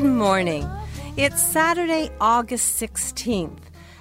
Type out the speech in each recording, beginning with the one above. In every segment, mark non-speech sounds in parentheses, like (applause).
Good morning. It's Saturday, August 16th.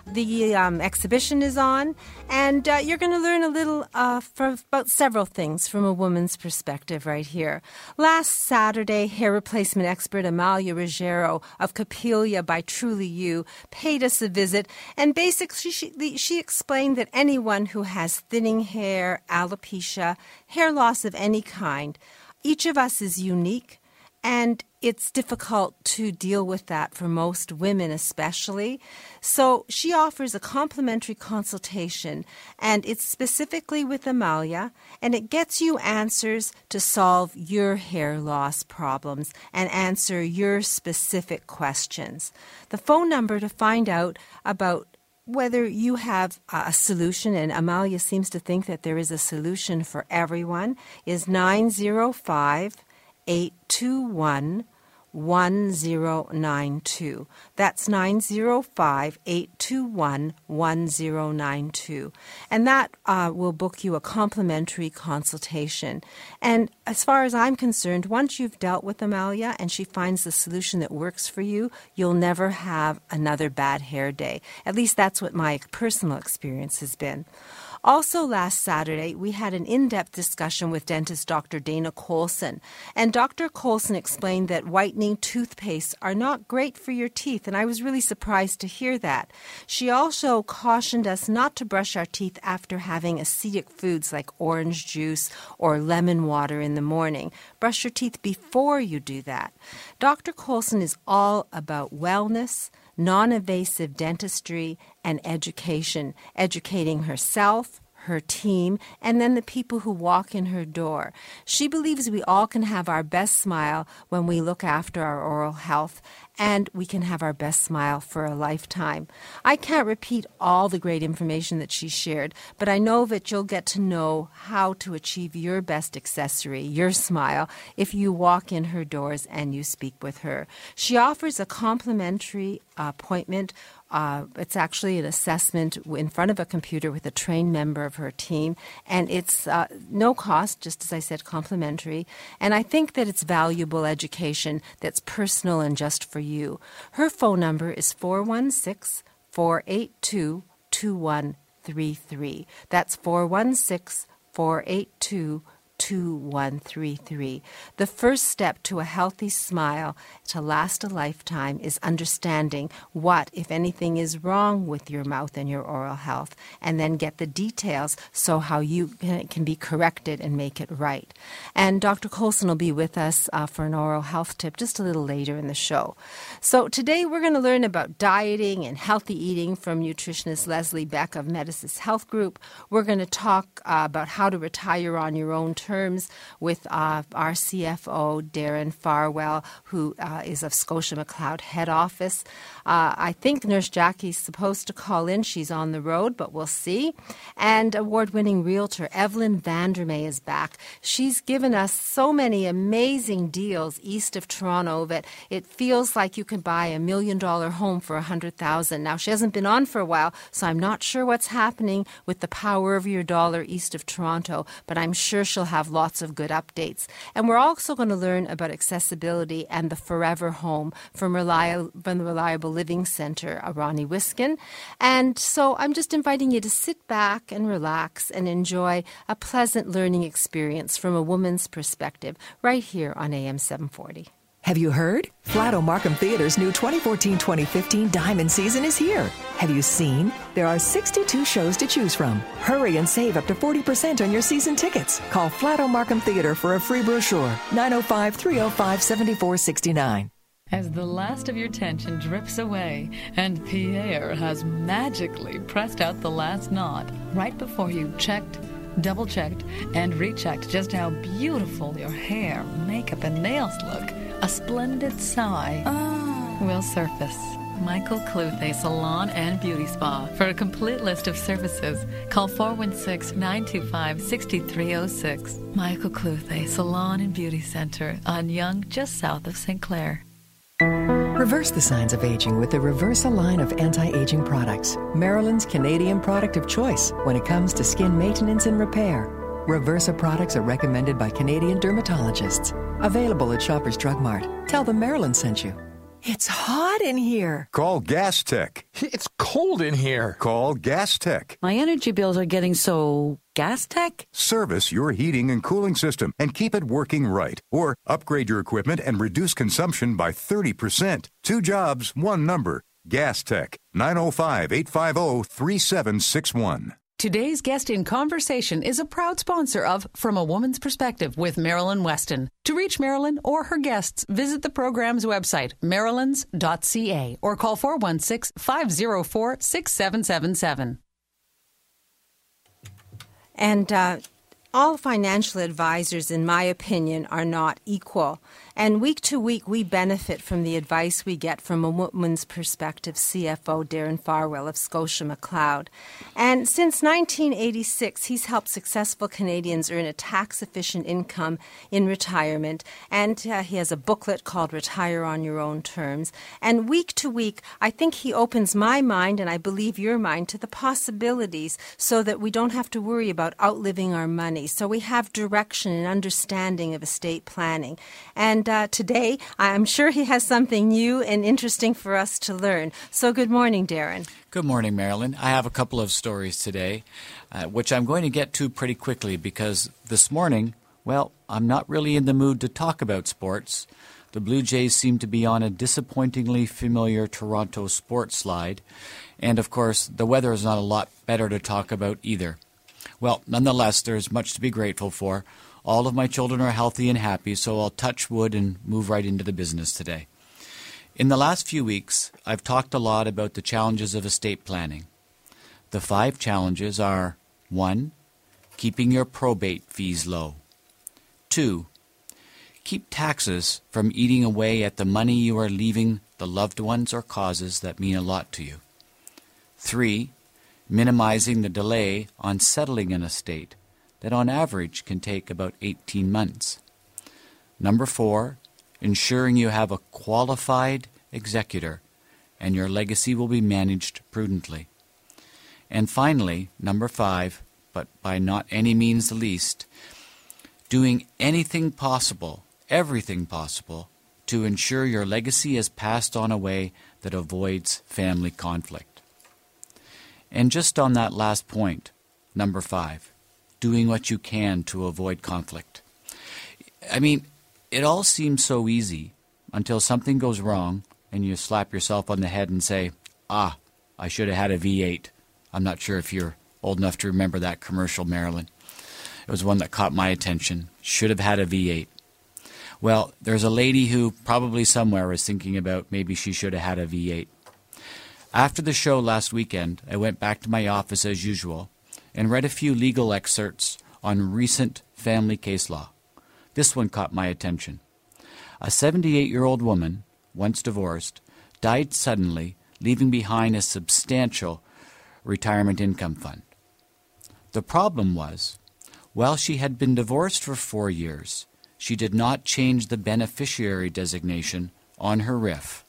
The um, exhibition is on, and uh, you're going to learn a little uh, about several things from a woman's perspective right here. Last Saturday, hair replacement expert Amalia Ruggiero of Capilia by Truly You paid us a visit, and basically she, she explained that anyone who has thinning hair, alopecia, hair loss of any kind, each of us is unique and it's difficult to deal with that for most women, especially. So she offers a complimentary consultation, and it's specifically with Amalia, and it gets you answers to solve your hair loss problems and answer your specific questions. The phone number to find out about whether you have a solution, and Amalia seems to think that there is a solution for everyone, is 905 821 1092. That's 905 821 1092. And that uh, will book you a complimentary consultation. And as far as I'm concerned, once you've dealt with Amalia and she finds the solution that works for you, you'll never have another bad hair day. At least that's what my personal experience has been. Also, last Saturday, we had an in depth discussion with dentist Dr. Dana Colson. And Dr. Colson explained that whitening toothpastes are not great for your teeth, and I was really surprised to hear that. She also cautioned us not to brush our teeth after having acidic foods like orange juice or lemon water in the morning. Brush your teeth before you do that. Dr. Colson is all about wellness non invasive dentistry, and education, educating herself, her team, and then the people who walk in her door. She believes we all can have our best smile when we look after our oral health, and we can have our best smile for a lifetime. I can't repeat all the great information that she shared, but I know that you'll get to know how to achieve your best accessory, your smile, if you walk in her doors and you speak with her. She offers a complimentary appointment uh, it's actually an assessment in front of a computer with a trained member of her team, and it's uh, no cost, just as I said, complimentary. And I think that it's valuable education that's personal and just for you. Her phone number is 416 482 2133. That's 416 482 2133. The first step to a healthy smile to last a lifetime is understanding what, if anything, is wrong with your mouth and your oral health, and then get the details so how you can be corrected and make it right. And Dr. Colson will be with us uh, for an oral health tip just a little later in the show. So today we're going to learn about dieting and healthy eating from nutritionist Leslie Beck of Medisys Health Group. We're going to talk uh, about how to retire on your own terms terms with uh, our CFO, Darren Farwell, who uh, is of Scotia McLeod head office. Uh, I think Nurse Jackie's supposed to call in. She's on the road, but we'll see. And award winning realtor Evelyn Vandermeer is back. She's given us so many amazing deals east of Toronto that it feels like you can buy a million dollar home for a hundred thousand. Now she hasn't been on for a while, so I'm not sure what's happening with the power of your dollar east of Toronto, but I'm sure she'll have have lots of good updates. And we're also going to learn about accessibility and the Forever Home from, Reliable, from the Reliable Living Center, uh, Ronnie Wiskin. And so I'm just inviting you to sit back and relax and enjoy a pleasant learning experience from a woman's perspective right here on AM 740. Have you heard? Flato Markham Theater's new 2014-2015 Diamond Season is here. Have you seen? There are 62 shows to choose from. Hurry and save up to 40% on your season tickets. Call Flato Markham Theater for a free brochure. 905-305-7469. As the last of your tension drips away and Pierre has magically pressed out the last knot right before you checked, double checked, and rechecked just how beautiful your hair, makeup, and nails look, a splendid sigh ah. will surface. Michael Cluthe Salon and Beauty Spa. For a complete list of services, call 416 925 6306. Michael Cluthe Salon and Beauty Center on Yonge, just south of St. Clair. Reverse the signs of aging with the Reversa line of anti-aging products. Marilyn's Canadian product of choice when it comes to skin maintenance and repair. Reversa products are recommended by Canadian dermatologists. Available at Shoppers Drug Mart. Tell them Marilyn sent you. It's hot in here. Call Gas Tech. (laughs) It's cold in here. Call Gas Tech. My energy bills are getting so gas tech? Service your heating and cooling system and keep it working right. Or upgrade your equipment and reduce consumption by 30%. Two jobs, one number. Gas Tech. 905 850 3761. Today's guest in conversation is a proud sponsor of From a Woman's Perspective with Marilyn Weston. To reach Marilyn or her guests, visit the program's website, marilyns.ca, or call 416 504 6777. And uh, all financial advisors, in my opinion, are not equal. And week to week, we benefit from the advice we get from a woman's perspective CFO Darren Farwell of Scotia McLeod. And since 1986, he's helped successful Canadians earn a tax efficient income in retirement. And uh, he has a booklet called Retire on Your Own Terms. And week to week, I think he opens my mind, and I believe your mind, to the possibilities so that we don't have to worry about outliving our money. So we have direction and understanding of estate planning. And uh, today, I'm sure he has something new and interesting for us to learn. So, good morning, Darren. Good morning, Marilyn. I have a couple of stories today, uh, which I'm going to get to pretty quickly because this morning, well, I'm not really in the mood to talk about sports. The Blue Jays seem to be on a disappointingly familiar Toronto sports slide, and of course, the weather is not a lot better to talk about either. Well, nonetheless, there's much to be grateful for. All of my children are healthy and happy, so I'll touch wood and move right into the business today. In the last few weeks, I've talked a lot about the challenges of estate planning. The five challenges are 1. Keeping your probate fees low. 2. Keep taxes from eating away at the money you are leaving the loved ones or causes that mean a lot to you. 3. Minimizing the delay on settling an estate that on average can take about 18 months. Number four, ensuring you have a qualified executor and your legacy will be managed prudently. And finally, number five, but by not any means the least, doing anything possible, everything possible, to ensure your legacy is passed on a way that avoids family conflict. And just on that last point, number five, doing what you can to avoid conflict. I mean, it all seems so easy until something goes wrong and you slap yourself on the head and say, ah, I should have had a V8. I'm not sure if you're old enough to remember that commercial, Marilyn. It was one that caught my attention. Should have had a V8. Well, there's a lady who probably somewhere is thinking about maybe she should have had a V8. After the show last weekend, I went back to my office as usual and read a few legal excerpts on recent family case law. This one caught my attention. A 78 year old woman, once divorced, died suddenly, leaving behind a substantial retirement income fund. The problem was, while she had been divorced for four years, she did not change the beneficiary designation on her RIF.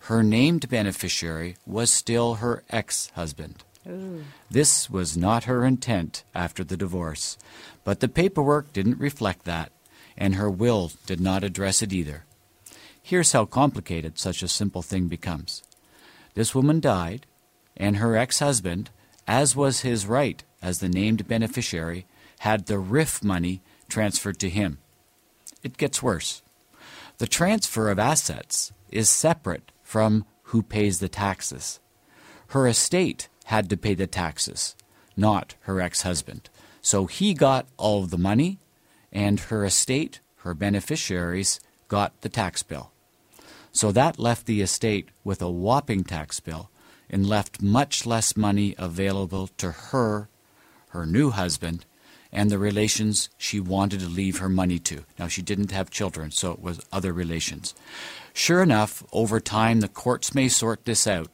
Her named beneficiary was still her ex husband. This was not her intent after the divorce, but the paperwork didn't reflect that, and her will did not address it either. Here's how complicated such a simple thing becomes. This woman died, and her ex husband, as was his right as the named beneficiary, had the RIF money transferred to him. It gets worse. The transfer of assets is separate from who pays the taxes. Her estate had to pay the taxes, not her ex husband. So he got all the money, and her estate, her beneficiaries, got the tax bill. So that left the estate with a whopping tax bill and left much less money available to her, her new husband, and the relations she wanted to leave her money to. Now, she didn't have children, so it was other relations. Sure enough, over time, the courts may sort this out,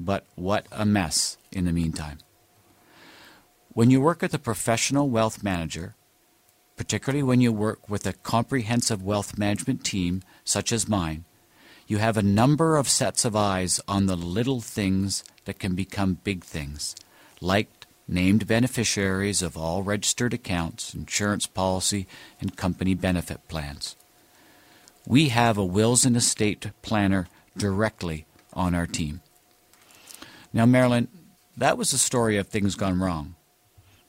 but what a mess in the meantime. When you work with a professional wealth manager, particularly when you work with a comprehensive wealth management team such as mine, you have a number of sets of eyes on the little things that can become big things, like named beneficiaries of all registered accounts, insurance policy, and company benefit plans. We have a wills and estate planner directly on our team. Now, Marilyn, that was the story of things gone wrong.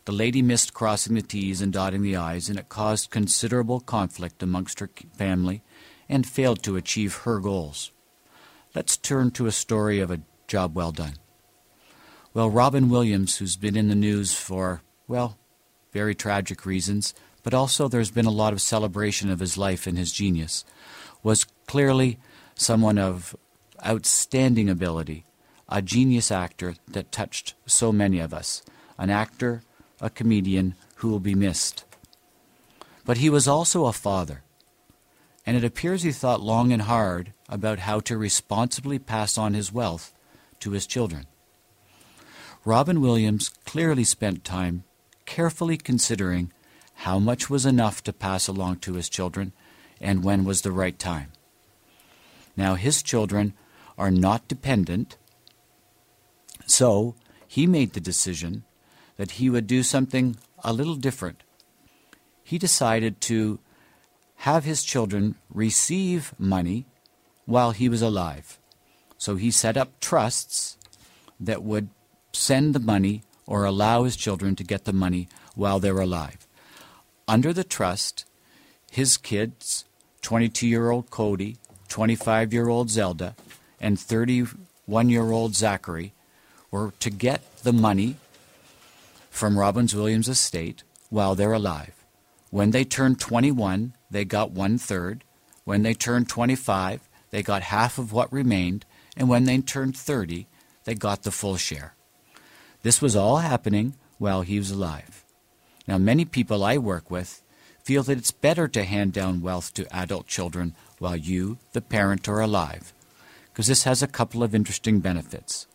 The lady missed crossing the T's and dotting the I's, and it caused considerable conflict amongst her family and failed to achieve her goals. Let's turn to a story of a job well done. Well, Robin Williams, who's been in the news for, well, very tragic reasons, but also there's been a lot of celebration of his life and his genius, was clearly someone of outstanding ability, a genius actor that touched so many of us, an actor, a comedian who will be missed. But he was also a father, and it appears he thought long and hard about how to responsibly pass on his wealth to his children. Robin Williams clearly spent time carefully considering how much was enough to pass along to his children and when was the right time. Now, his children are not dependent, so he made the decision that he would do something a little different. He decided to have his children receive money while he was alive. So he set up trusts that would send the money or allow his children to get the money while they're alive. Under the trust, his kids, 22 year old Cody, 25 year old Zelda, and 31 year old Zachary, were to get the money from Robbins Williams' estate while they're alive. When they turned 21, they got one third. When they turned 25, they got half of what remained. And when they turned 30, they got the full share. This was all happening while he was alive. Now, many people I work with feel that it's better to hand down wealth to adult children while you, the parent, are alive, because this has a couple of interesting benefits.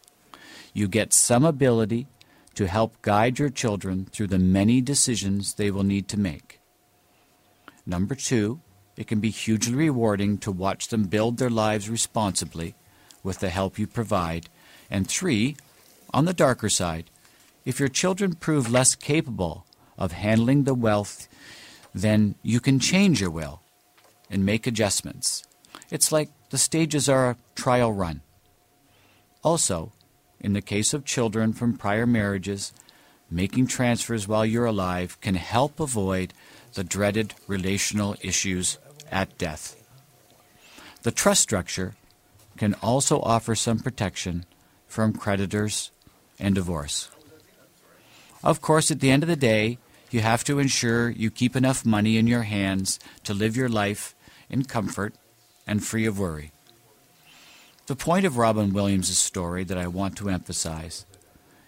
You get some ability to help guide your children through the many decisions they will need to make. Number two, it can be hugely rewarding to watch them build their lives responsibly with the help you provide. And three, on the darker side, if your children prove less capable of handling the wealth, then you can change your will and make adjustments. It's like the stages are a trial run. Also, in the case of children from prior marriages, making transfers while you're alive can help avoid the dreaded relational issues at death. The trust structure can also offer some protection from creditors and divorce. Of course, at the end of the day, you have to ensure you keep enough money in your hands to live your life in comfort and free of worry. The point of Robin Williams' story that I want to emphasize,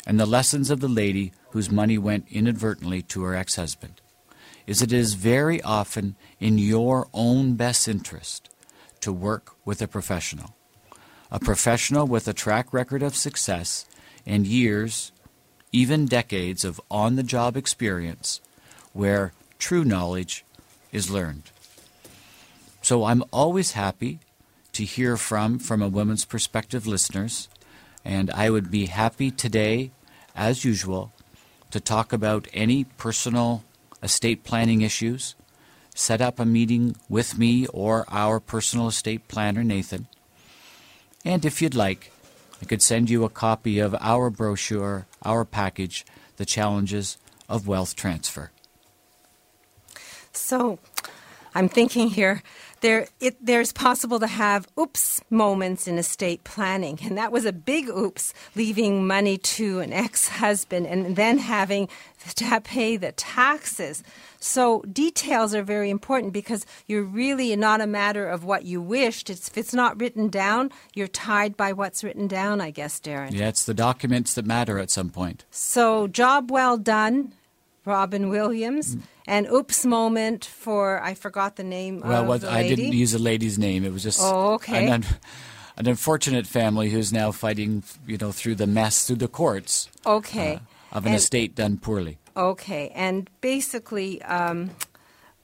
and the lessons of the lady whose money went inadvertently to her ex husband, is that it is very often in your own best interest to work with a professional. A professional with a track record of success and years, even decades of on the job experience where true knowledge is learned. So I'm always happy to hear from from a woman's perspective listeners and I would be happy today as usual to talk about any personal estate planning issues set up a meeting with me or our personal estate planner Nathan and if you'd like I could send you a copy of our brochure, our package, The Challenges of Wealth Transfer. So, I'm thinking here there it, there's possible to have oops moments in estate planning, and that was a big oops, leaving money to an ex-husband and then having to pay the taxes. So details are very important because you're really not a matter of what you wished. It's, if it's not written down, you're tied by what's written down, I guess, Darren. Yeah, it's the documents that matter at some point. So job well done, Robin Williams. An oops moment for I forgot the name well, what, I didn't use a lady's name. It was just Oh, okay. an, un- an unfortunate family who's now fighting, you know, through the mess through the courts Okay. uh, of an And- estate done poorly. Okay, and basically, um,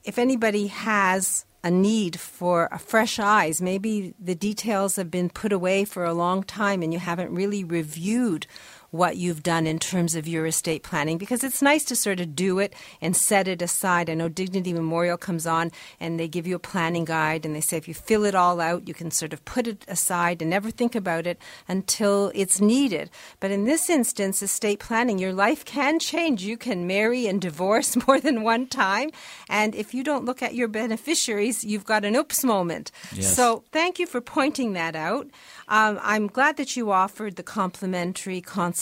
if anybody has a need for a fresh eyes, maybe the details have been put away for a long time and you haven't really reviewed what you've done in terms of your estate planning because it's nice to sort of do it and set it aside. I know Dignity Memorial comes on and they give you a planning guide and they say if you fill it all out, you can sort of put it aside and never think about it until it's needed. But in this instance, estate planning, your life can change. You can marry and divorce (laughs) more than one time. And if you don't look at your beneficiaries, you've got an oops moment. Yes. So thank you for pointing that out. Um, I'm glad that you offered the complimentary consultation.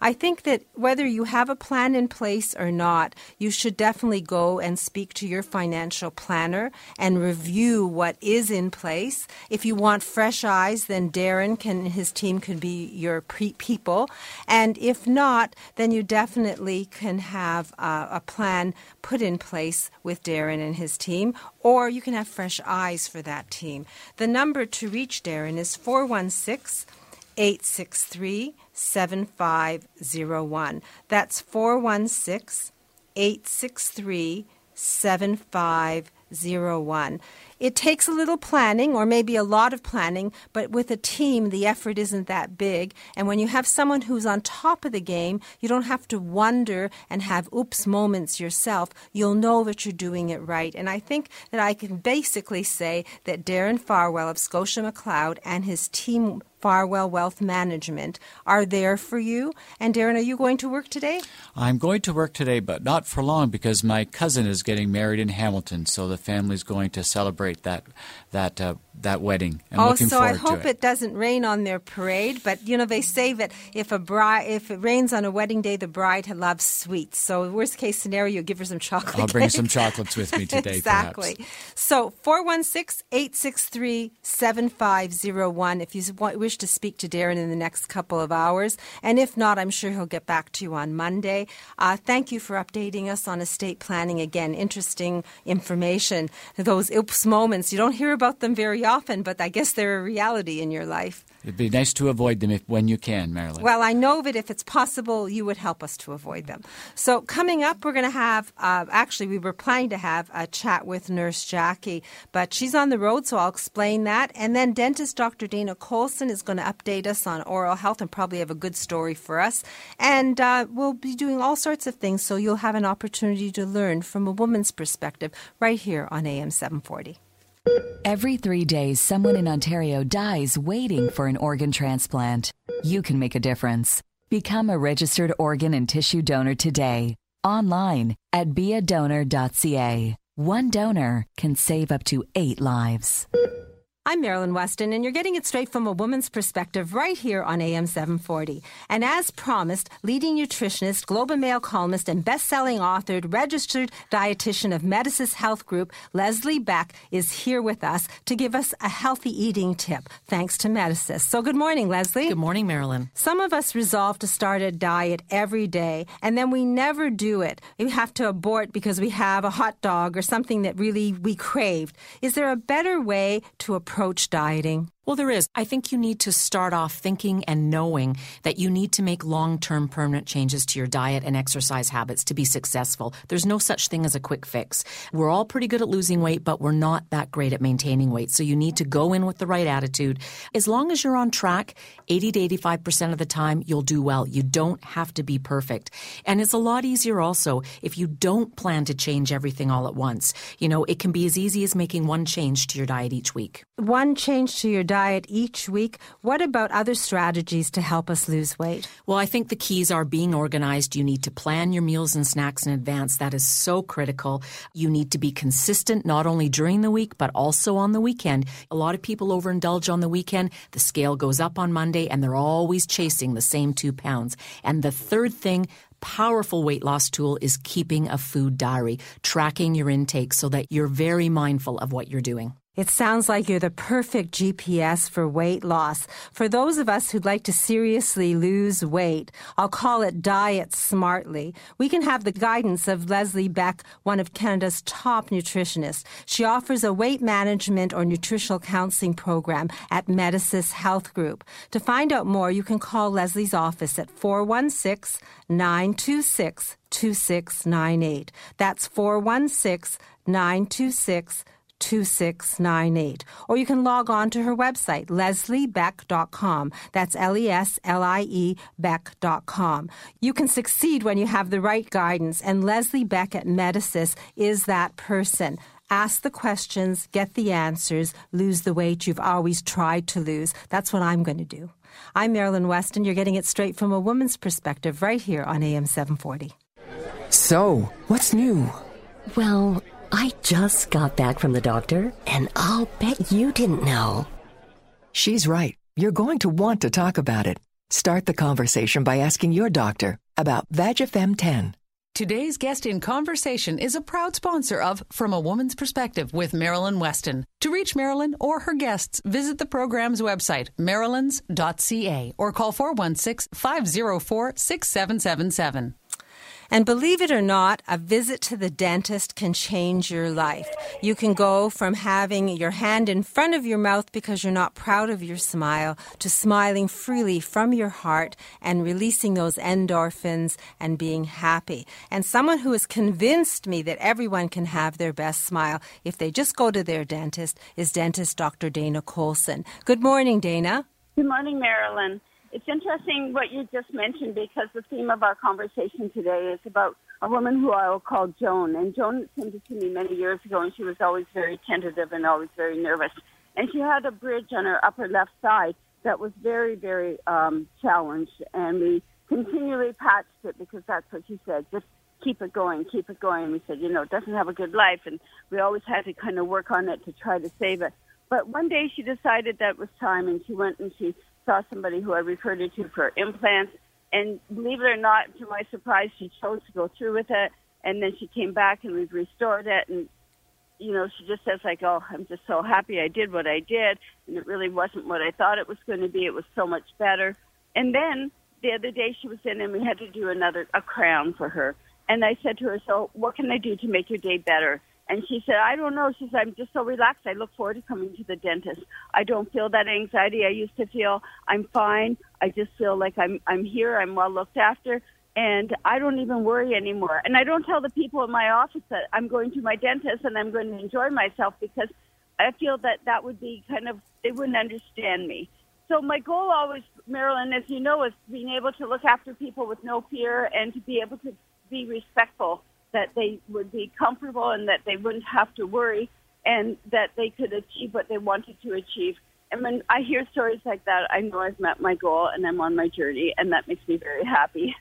I think that whether you have a plan in place or not, you should definitely go and speak to your financial planner and review what is in place. If you want fresh eyes, then Darren can his team could be your pre- people, and if not, then you definitely can have uh, a plan put in place with Darren and his team, or you can have fresh eyes for that team. The number to reach Darren is 416 863 7501. That's 416 863 7501. It takes a little planning or maybe a lot of planning, but with a team, the effort isn't that big. And when you have someone who's on top of the game, you don't have to wonder and have oops moments yourself. You'll know that you're doing it right. And I think that I can basically say that Darren Farwell of Scotia McLeod and his team Farwell Wealth Management are there for you. And Darren, are you going to work today? I'm going to work today, but not for long because my cousin is getting married in Hamilton, so the family's going to celebrate that that uh, that wedding. I'm oh, so I hope it. it doesn't rain on their parade. But you know, they say that if a bride, if it rains on a wedding day, the bride loves sweets. So worst case scenario, give her some chocolate. I'll bring cake. some chocolates with me (laughs) today, exactly. perhaps. So 416-863-7501 if you want, wish to speak to Darren in the next couple of hours. And if not, I'm sure he'll get back to you on Monday. Uh, thank you for updating us on estate planning. Again, interesting information. Those oops moments, you don't hear about them very often, but I guess they're a reality in your life. It'd be nice to avoid them if, when you can, Marilyn. Well, I know that if it's possible, you would help us to avoid them. So, coming up, we're going to have uh, actually, we were planning to have a chat with Nurse Jackie, but she's on the road, so I'll explain that. And then, dentist Dr. Dana Colson is going to update us on oral health and probably have a good story for us. And uh, we'll be doing all sorts of things, so you'll have an opportunity to learn from a woman's perspective right here on AM 740. Every three days, someone in Ontario dies waiting for an organ transplant. You can make a difference. Become a registered organ and tissue donor today. Online at beadonor.ca. One donor can save up to eight lives. I'm Marilyn Weston, and you're getting it straight from a woman's perspective right here on AM 740. And as promised, leading nutritionist, Globe and Mail columnist, and best-selling author, registered dietitian of Medisys Health Group, Leslie Beck, is here with us to give us a healthy eating tip, thanks to Medisys. So good morning, Leslie. Good morning, Marilyn. Some of us resolve to start a diet every day, and then we never do it. We have to abort because we have a hot dog or something that really we craved. Is there a better way to approach dieting? Well, there is. I think you need to start off thinking and knowing that you need to make long term permanent changes to your diet and exercise habits to be successful. There's no such thing as a quick fix. We're all pretty good at losing weight, but we're not that great at maintaining weight. So you need to go in with the right attitude. As long as you're on track, 80 to 85% of the time, you'll do well. You don't have to be perfect. And it's a lot easier also if you don't plan to change everything all at once. You know, it can be as easy as making one change to your diet each week. One change to your diet each week. What about other strategies to help us lose weight? Well, I think the keys are being organized. You need to plan your meals and snacks in advance. That is so critical. You need to be consistent not only during the week, but also on the weekend. A lot of people overindulge on the weekend. The scale goes up on Monday and they're always chasing the same two pounds. And the third thing, powerful weight loss tool is keeping a food diary, tracking your intake so that you're very mindful of what you're doing. It sounds like you're the perfect GPS for weight loss. For those of us who'd like to seriously lose weight, I'll call it diet smartly. We can have the guidance of Leslie Beck, one of Canada's top nutritionists. She offers a weight management or nutritional counseling program at Medisys Health Group. To find out more, you can call Leslie's office at 416 926 2698. That's 416 926 2698. Or you can log on to her website, lesliebeck.com. That's L E S L I E Beck.com. You can succeed when you have the right guidance, and Leslie Beck at Medisys is that person. Ask the questions, get the answers, lose the weight you've always tried to lose. That's what I'm going to do. I'm Marilyn Weston. You're getting it straight from a woman's perspective right here on AM 740. So, what's new? Well, I just got back from the doctor, and I'll bet you didn't know. She's right. You're going to want to talk about it. Start the conversation by asking your doctor about VagiFem 10. Today's guest in conversation is a proud sponsor of From a Woman's Perspective with Marilyn Weston. To reach Marilyn or her guests, visit the program's website, marilyns.ca, or call 416 504 6777. And believe it or not, a visit to the dentist can change your life. You can go from having your hand in front of your mouth because you're not proud of your smile to smiling freely from your heart and releasing those endorphins and being happy. And someone who has convinced me that everyone can have their best smile if they just go to their dentist is dentist Dr. Dana Colson. Good morning, Dana. Good morning, Marilyn. It's interesting what you just mentioned because the theme of our conversation today is about a woman who I will call Joan. And Joan came to see me many years ago, and she was always very tentative and always very nervous. And she had a bridge on her upper left side that was very, very um, challenged. And we continually patched it because that's what she said. Just keep it going, keep it going. We said, you know, it doesn't have a good life, and we always had to kind of work on it to try to save it. But one day she decided that was time, and she went and she saw somebody who I referred her to for implants. And believe it or not, to my surprise, she chose to go through with it. And then she came back and we've restored it. And, you know, she just says, like, oh, I'm just so happy I did what I did. And it really wasn't what I thought it was going to be. It was so much better. And then the other day she was in and we had to do another, a crown for her. And I said to her, so what can I do to make your day better? And she said, I don't know. She said, I'm just so relaxed. I look forward to coming to the dentist. I don't feel that anxiety I used to feel. I'm fine. I just feel like I'm, I'm here. I'm well looked after. And I don't even worry anymore. And I don't tell the people in my office that I'm going to my dentist and I'm going to enjoy myself because I feel that that would be kind of, they wouldn't understand me. So my goal always, Marilyn, as you know, is being able to look after people with no fear and to be able to be respectful that they would be comfortable and that they wouldn't have to worry and that they could achieve what they wanted to achieve. And when I hear stories like that, I know I've met my goal and I'm on my journey, and that makes me very happy.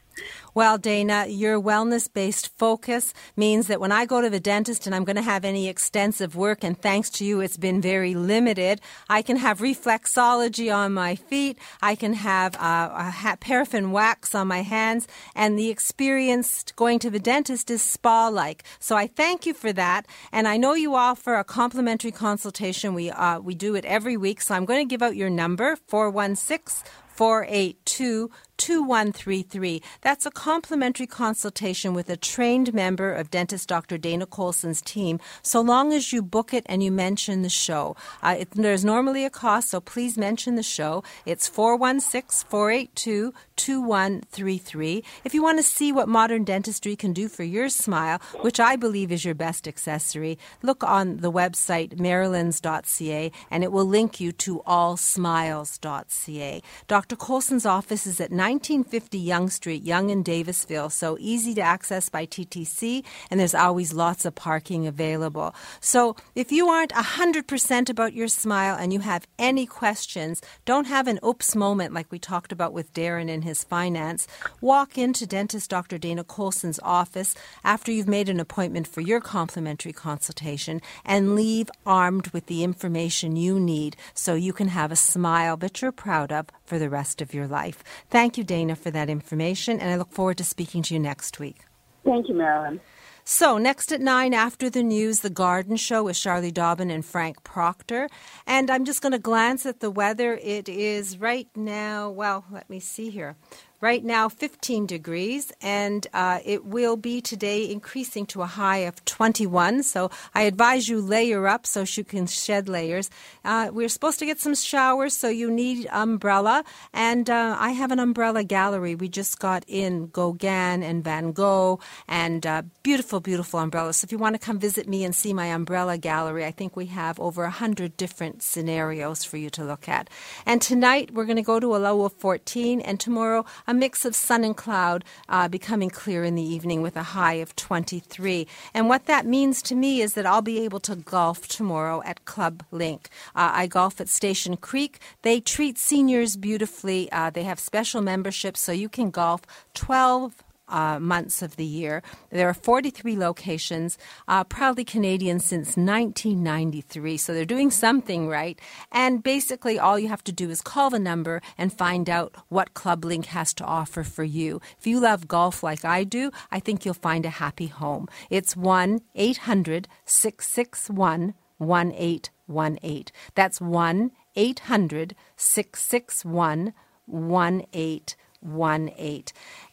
Well, Dana, your wellness based focus means that when I go to the dentist and I'm going to have any extensive work, and thanks to you, it's been very limited, I can have reflexology on my feet, I can have uh, paraffin wax on my hands, and the experience going to the dentist is spa like. So I thank you for that. And I know you offer a complimentary consultation. We, uh, we do it every week. So I'm going to give out your number 416 482 2133. That's a complimentary consultation with a trained member of dentist Dr. Dana Colson's team, so long as you book it and you mention the show. Uh, it, there's normally a cost, so please mention the show. It's 416 482 2133. If you want to see what modern dentistry can do for your smile, which I believe is your best accessory, look on the website marilyns.ca and it will link you to allsmiles.ca. Dr. Colson's office is at 1950 Yonge Street, Yonge in Davisville, so easy to access by TTC, and there's always lots of parking available. So if you aren't 100% about your smile and you have any questions, don't have an oops moment like we talked about with Darren in his finance. Walk into dentist Dr. Dana Colson's office after you've made an appointment for your complimentary consultation and leave armed with the information you need so you can have a smile that you're proud of for the rest of your life. Thank you, Dana, for that information, and I look forward to speaking to you next week. Thank you, Marilyn. So, next at 9 after the news, The Garden Show with Charlie Dobbin and Frank Proctor. And I'm just going to glance at the weather. It is right now, well, let me see here. Right now, 15 degrees, and uh, it will be today increasing to a high of 21. So I advise you layer up so you can shed layers. Uh, we're supposed to get some showers, so you need umbrella. And uh, I have an umbrella gallery. We just got in Gauguin and Van Gogh and uh, beautiful, beautiful umbrellas. So if you want to come visit me and see my umbrella gallery, I think we have over 100 different scenarios for you to look at. And tonight, we're going to go to a low of 14, and tomorrow, a mix of sun and cloud, uh, becoming clear in the evening with a high of 23. And what that means to me is that I'll be able to golf tomorrow at Club Link. Uh, I golf at Station Creek. They treat seniors beautifully. Uh, they have special memberships, so you can golf 12 uh, months of the year. There are 43 locations, uh, proudly Canadian since 1993. So they're doing something right. And basically, all you have to do is call the number and find out what Club Link has to offer for you. If you love golf like I do, I think you'll find a happy home. It's 1 800 661 1818. That's 1 800 661 1818.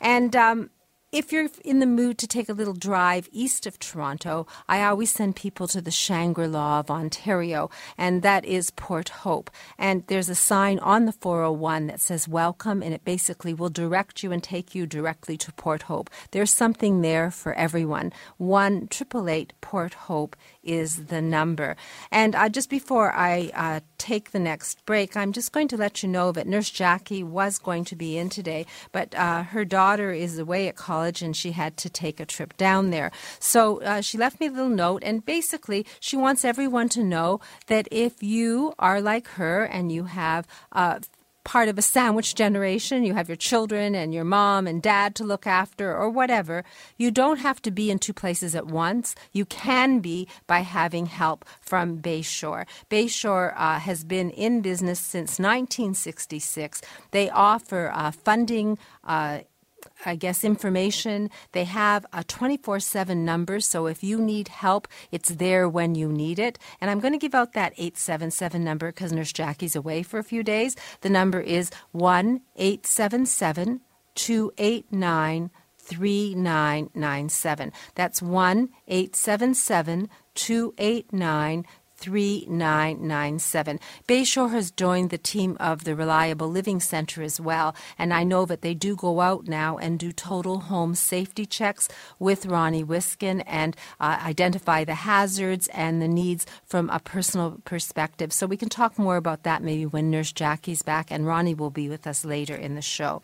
And, um, if you're in the mood to take a little drive east of Toronto, I always send people to the Shangri La of Ontario, and that is Port Hope. And there's a sign on the 401 that says welcome, and it basically will direct you and take you directly to Port Hope. There's something there for everyone. 1 888 Port Hope is the number. And uh, just before I uh, take the next break, I'm just going to let you know that Nurse Jackie was going to be in today, but uh, her daughter is away at college and she had to take a trip down there. So uh, she left me a little note, and basically, she wants everyone to know that if you are like her and you have uh, part of a sandwich generation, you have your children and your mom and dad to look after or whatever, you don't have to be in two places at once. You can be by having help from Bayshore. Bayshore uh, has been in business since 1966. They offer uh, funding. Uh, I guess, information. They have a 24 7 number, so if you need help, it's there when you need it. And I'm going to give out that 877 number because Nurse Jackie's away for a few days. The number is 1 877 289 3997. That's 1 877 289 3997. Bayshore has joined the team of the Reliable Living Center as well, and I know that they do go out now and do total home safety checks with Ronnie Wiskin and uh, identify the hazards and the needs from a personal perspective. So we can talk more about that maybe when Nurse Jackie's back, and Ronnie will be with us later in the show.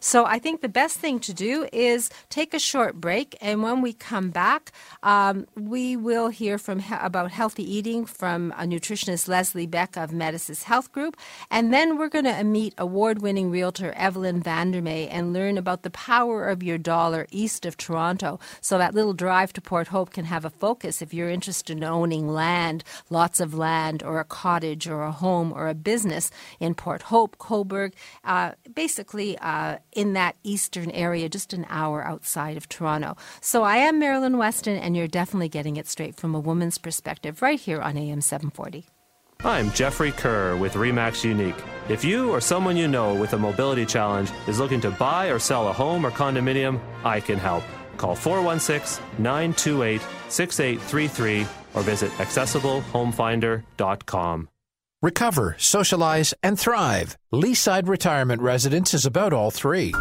So I think the best thing to do is take a short break, and when we come back, um, we will hear from he- about healthy eating from a nutritionist Leslie Beck of Medisys Health Group. And then we're going to meet award winning realtor Evelyn Vandermeer and learn about the power of your dollar east of Toronto. So that little drive to Port Hope can have a focus if you're interested in owning land, lots of land, or a cottage, or a home, or a business in Port Hope, Cobourg, uh, basically uh, in that eastern area, just an hour outside of Toronto. So I am Marilyn Weston, and you're definitely getting it straight from a woman's perspective right here on AM 740. I'm Jeffrey Kerr with REMAX Unique. If you or someone you know with a mobility challenge is looking to buy or sell a home or condominium, I can help. Call 416 928 6833 or visit accessiblehomefinder.com. Recover, socialize, and thrive. Leaside Retirement Residence is about all three.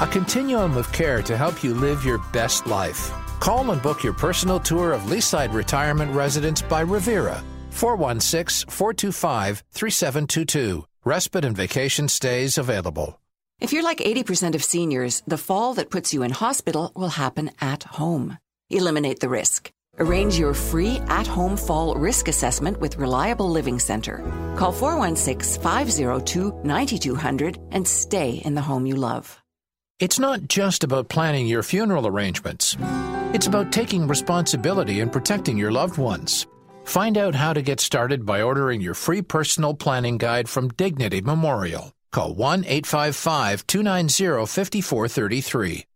A continuum of care to help you live your best life. Call and book your personal tour of Leaside Retirement Residence by Revera, 416 425 3722. Respite and vacation stays available. If you're like 80% of seniors, the fall that puts you in hospital will happen at home. Eliminate the risk. Arrange your free at home fall risk assessment with Reliable Living Center. Call 416 502 9200 and stay in the home you love. It's not just about planning your funeral arrangements, it's about taking responsibility and protecting your loved ones. Find out how to get started by ordering your free personal planning guide from Dignity Memorial. Call 1 855 290 5433.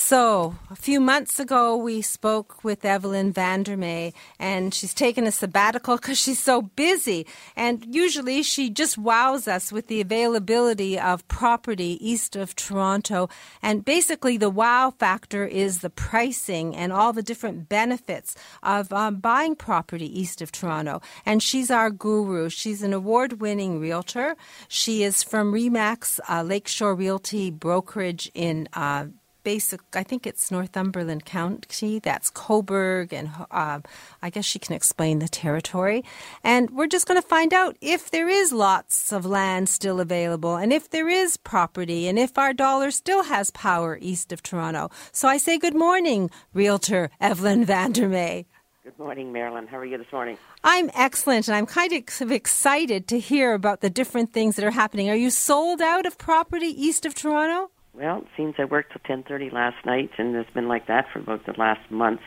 So, a few months ago, we spoke with Evelyn Vandermeer, and she's taken a sabbatical because she's so busy. And usually, she just wows us with the availability of property east of Toronto. And basically, the wow factor is the pricing and all the different benefits of um, buying property east of Toronto. And she's our guru. She's an award winning realtor. She is from Remax uh, Lakeshore Realty Brokerage in. Uh, basic, I think it's Northumberland County. That's Cobourg, and uh, I guess she can explain the territory. And we're just going to find out if there is lots of land still available, and if there is property, and if our dollar still has power east of Toronto. So I say good morning, Realtor Evelyn Vandermeer. Good morning, Marilyn. How are you this morning? I'm excellent, and I'm kind of excited to hear about the different things that are happening. Are you sold out of property east of Toronto? Well, it seems I worked till 10:30 last night, and it's been like that for about the last month.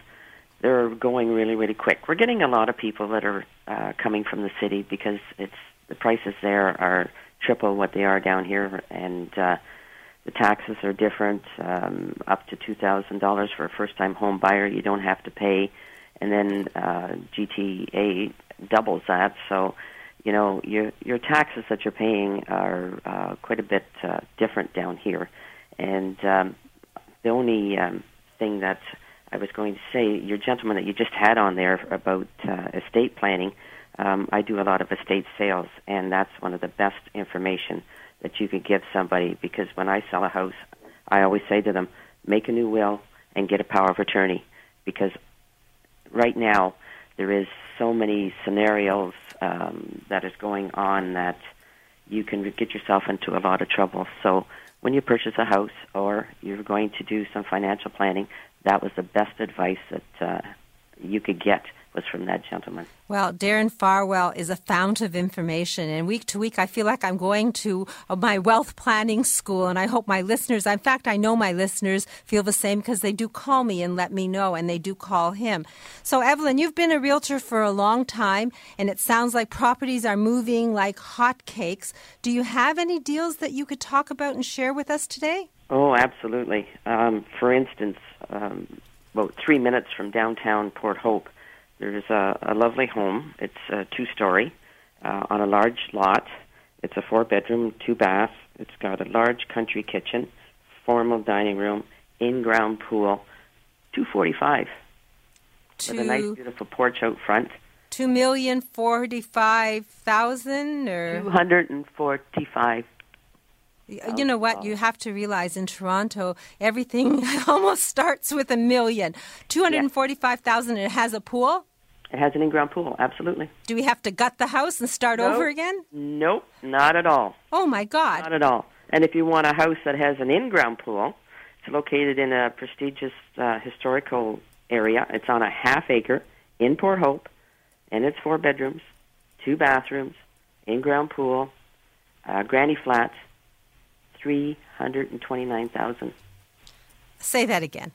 They're going really, really quick. We're getting a lot of people that are uh, coming from the city because it's the prices there are triple what they are down here, and uh, the taxes are different. Um, up to two thousand dollars for a first-time home buyer, you don't have to pay, and then uh, GTA doubles that. So you know your your taxes that you're paying are uh, quite a bit uh, different down here. And um, the only um, thing that I was going to say, your gentleman that you just had on there about uh, estate planning, um, I do a lot of estate sales, and that's one of the best information that you could give somebody because when I sell a house, I always say to them, make a new will and get a power of attorney because right now there is so many scenarios um, that is going on that you can get yourself into a lot of trouble. So when you purchase a house or you're going to do some financial planning, that was the best advice that uh, you could get was from that gentleman. Well, Darren Farwell is a fount of information, and week to week, I feel like I'm going to uh, my wealth planning school, and I hope my listeners, in fact, I know my listeners feel the same because they do call me and let me know, and they do call him. So, Evelyn, you've been a realtor for a long time, and it sounds like properties are moving like hotcakes. Do you have any deals that you could talk about and share with us today? Oh, absolutely. Um, for instance, um, about three minutes from downtown Port Hope, there's a, a lovely home. It's a two story uh, on a large lot. It's a four bedroom, two bath. It's got a large country kitchen, formal dining room, in ground pool, 245 Two, with a nice beautiful porch out front. Two million forty five thousand or two hundred and forty five you know what? You have to realize in Toronto, everything (laughs) almost starts with a million. 245,000 it has a pool? It has an in-ground pool, absolutely. Do we have to gut the house and start nope. over again? Nope, not at all. Oh my God! Not at all. And if you want a house that has an in-ground pool, it's located in a prestigious uh, historical area. It's on a half acre in Port Hope, and it's four bedrooms, two bathrooms, in-ground pool, uh, granny flats, three hundred and twenty-nine thousand. Say that again.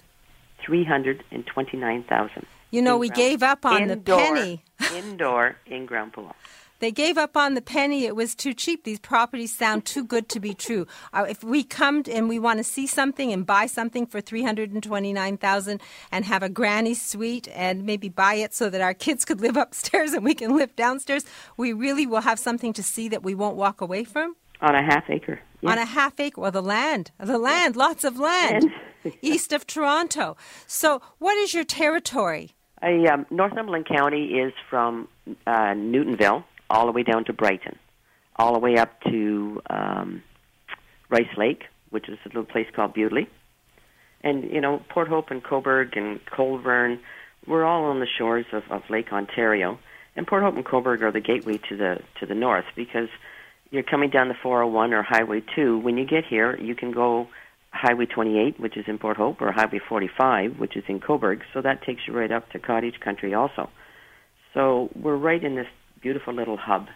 Three hundred and twenty-nine thousand. You know, we gave up on indoor, the penny. (laughs) indoor in-ground pool. They gave up on the penny. It was too cheap. These properties sound too good to be true. Uh, if we come and we want to see something and buy something for three hundred and twenty-nine thousand and have a granny suite and maybe buy it so that our kids could live (laughs) upstairs and we can live downstairs, we really will have something to see that we won't walk away from. On a half acre. Yes. On a half acre, well, the land, the land, lots of land, east of Toronto. So, what is your territory? I, um, Northumberland County is from uh, Newtonville all the way down to Brighton, all the way up to um, Rice Lake, which is a little place called Bewdley. And, you know, Port Hope and Cobourg and Colborne, we're all on the shores of, of Lake Ontario. And Port Hope and Cobourg are the gateway to the to the north because you're coming down the 401 or Highway 2. When you get here, you can go Highway 28, which is in Port Hope, or Highway 45, which is in Cobourg. So that takes you right up to cottage country also. So we're right in this beautiful little hub.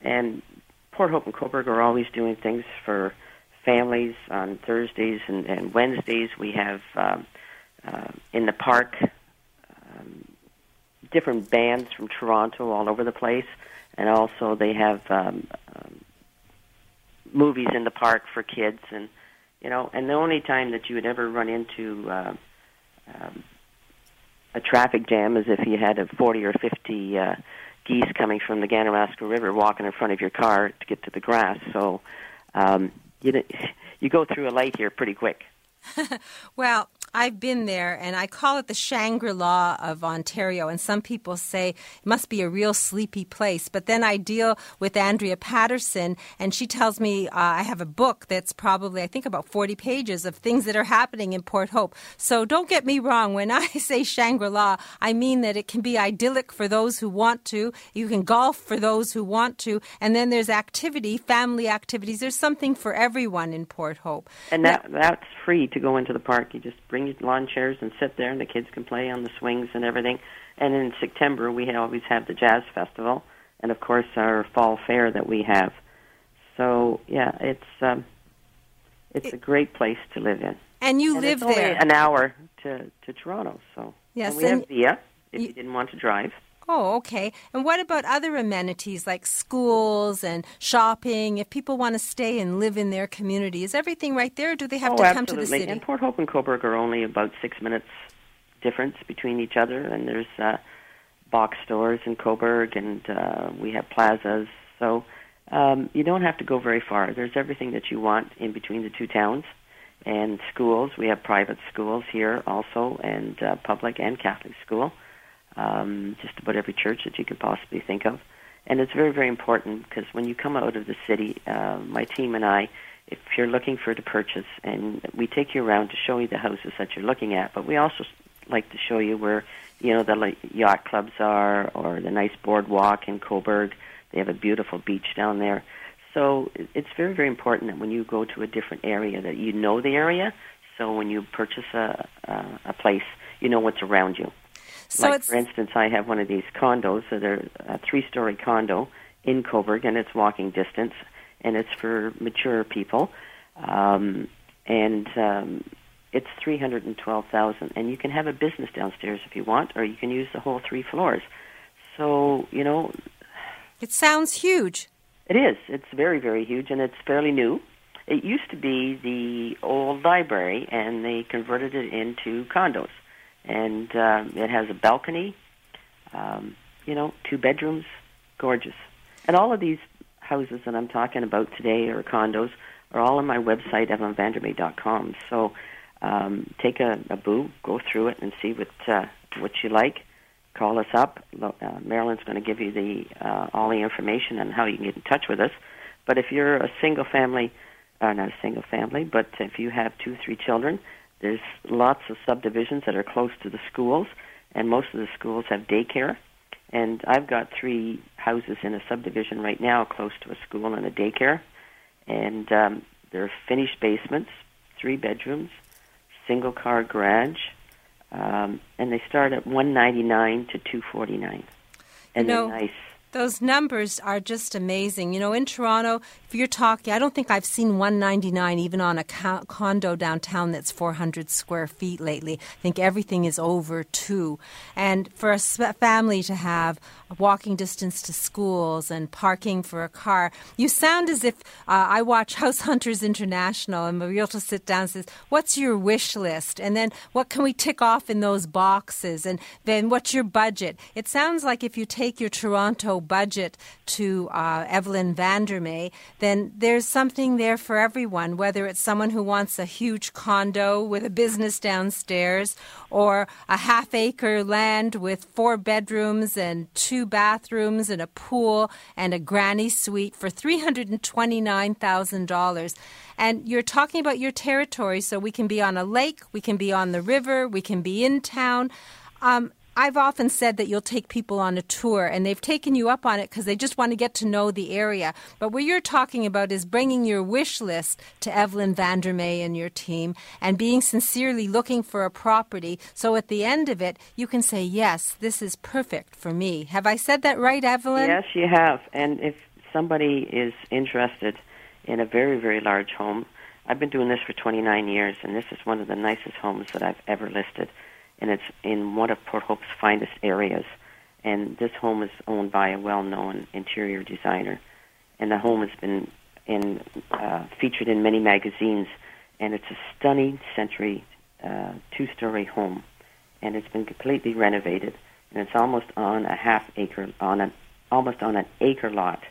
And Port Hope and Cobourg are always doing things for families on Thursdays and, and Wednesdays. We have um, uh, in the park um, different bands from Toronto all over the place, and also they have um, um, movies in the park for kids, and you know, and the only time that you would ever run into uh, um, a traffic jam is if you had a 40 or 50 uh, geese coming from the Ganaraska River walking in front of your car to get to the grass. So um, you (laughs) you go through a light here pretty quick. (laughs) well, I've been there, and I call it the Shangri La of Ontario. And some people say it must be a real sleepy place. But then I deal with Andrea Patterson, and she tells me uh, I have a book that's probably, I think, about 40 pages of things that are happening in Port Hope. So don't get me wrong. When I (laughs) say Shangri La, I mean that it can be idyllic for those who want to. You can golf for those who want to. And then there's activity, family activities. There's something for everyone in Port Hope. And that, that's free to go into the park. You just bring lawn chairs and sit there, and the kids can play on the swings and everything. And in September, we always have the jazz festival, and of course our fall fair that we have. So yeah, it's um, it's it, a great place to live in. And you and live it's there. An hour to to Toronto, so yes, and we have Via if you, you didn't want to drive. Oh, okay. And what about other amenities like schools and shopping? If people want to stay and live in their community, is everything right there? do they have oh, to come absolutely. to the city? And Port Hope and Cobourg are only about six minutes difference between each other, and there's uh, box stores in Cobourg, and uh, we have plazas. So um, you don't have to go very far. There's everything that you want in between the two towns. And schools, we have private schools here also, and uh, public and Catholic school um, just about every church that you could possibly think of. And it's very, very important because when you come out of the city, uh, my team and I, if you're looking for to purchase, and we take you around to show you the houses that you're looking at, but we also like to show you where you know the yacht clubs are, or the nice boardwalk in Cobourg. They have a beautiful beach down there. So it's very, very important that when you go to a different area, that you know the area. So when you purchase a a, a place, you know what's around you. So like, for instance, I have one of these condos. So they're a three-story condo in Cobourg, and it's walking distance, and it's for mature people, um, and um, it's three hundred and twelve thousand. And you can have a business downstairs if you want, or you can use the whole three floors. So you know, it sounds huge. It is. It's very, very huge, and it's fairly new. It used to be the old library, and they converted it into condos and uh, it has a balcony. Um, you know, two bedrooms, gorgeous. And all of these houses that I'm talking about today, or condos, are all on my website, evanvandermeer.com. So um, take a, a boo, go through it, and see what uh, what you like. Call us up. Uh, Marilyn's going to give you the uh, all the information on how you can get in touch with us. But if you're a single family, uh, not a single family, but if you have two, three children, there's lots of subdivisions that are close to the schools, and most of the schools have daycare. And I've got three houses in a subdivision right now close to a school and a daycare. And um, they're finished basements, three bedrooms, single car garage, um, and they start at 199 to 249. And know, they're nice. Those numbers are just amazing. You know, in Toronto, if you're talking, I don't think I've seen 199 even on a condo downtown that's 400 square feet lately. I think everything is over two. And for a family to have walking distance to schools and parking for a car, you sound as if uh, I watch (laughs) House Hunters International and Mariota sit down and says, What's your wish list? And then what can we tick off in those boxes? And then what's your budget? It sounds like if you take your Toronto budget to uh, Evelyn Vandermeer, then there's something there for everyone, whether it's someone who wants a huge condo with a business downstairs or a half acre land with four bedrooms and two bathrooms and a pool and a granny suite for $329,000. And you're talking about your territory, so we can be on a lake, we can be on the river, we can be in town. Um, I've often said that you'll take people on a tour, and they've taken you up on it because they just want to get to know the area. But what you're talking about is bringing your wish list to Evelyn Vandermeer and your team and being sincerely looking for a property. So at the end of it, you can say, Yes, this is perfect for me. Have I said that right, Evelyn? Yes, you have. And if somebody is interested in a very, very large home, I've been doing this for 29 years, and this is one of the nicest homes that I've ever listed and it's in one of Port Hope's finest areas. And this home is owned by a well-known interior designer, and the home has been in uh, featured in many magazines. And it's a stunning century uh, two-story home, and it's been completely renovated, and it's almost on a half acre on an almost on an acre lot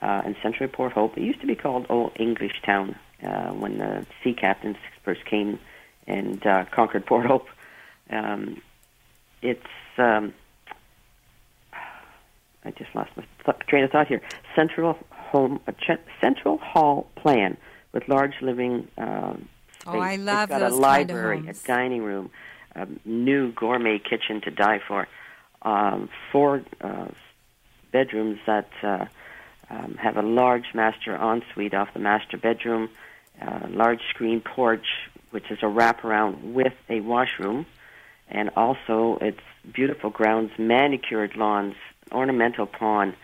uh, in central Port Hope. It used to be called Old English Town uh, when the sea captains first came and uh, conquered Port Hope um, it's um, I just lost my th- train of thought here. Central home, a ch- central hall plan with large living. Um, space. Oh, I love it's got those a library, kind of homes. a dining room, a new gourmet kitchen to die for, um, four uh, bedrooms that uh, um, have a large master ensuite off the master bedroom, uh, large screen porch, which is a wraparound with a washroom and also it's beautiful grounds, manicured lawns, ornamental pond.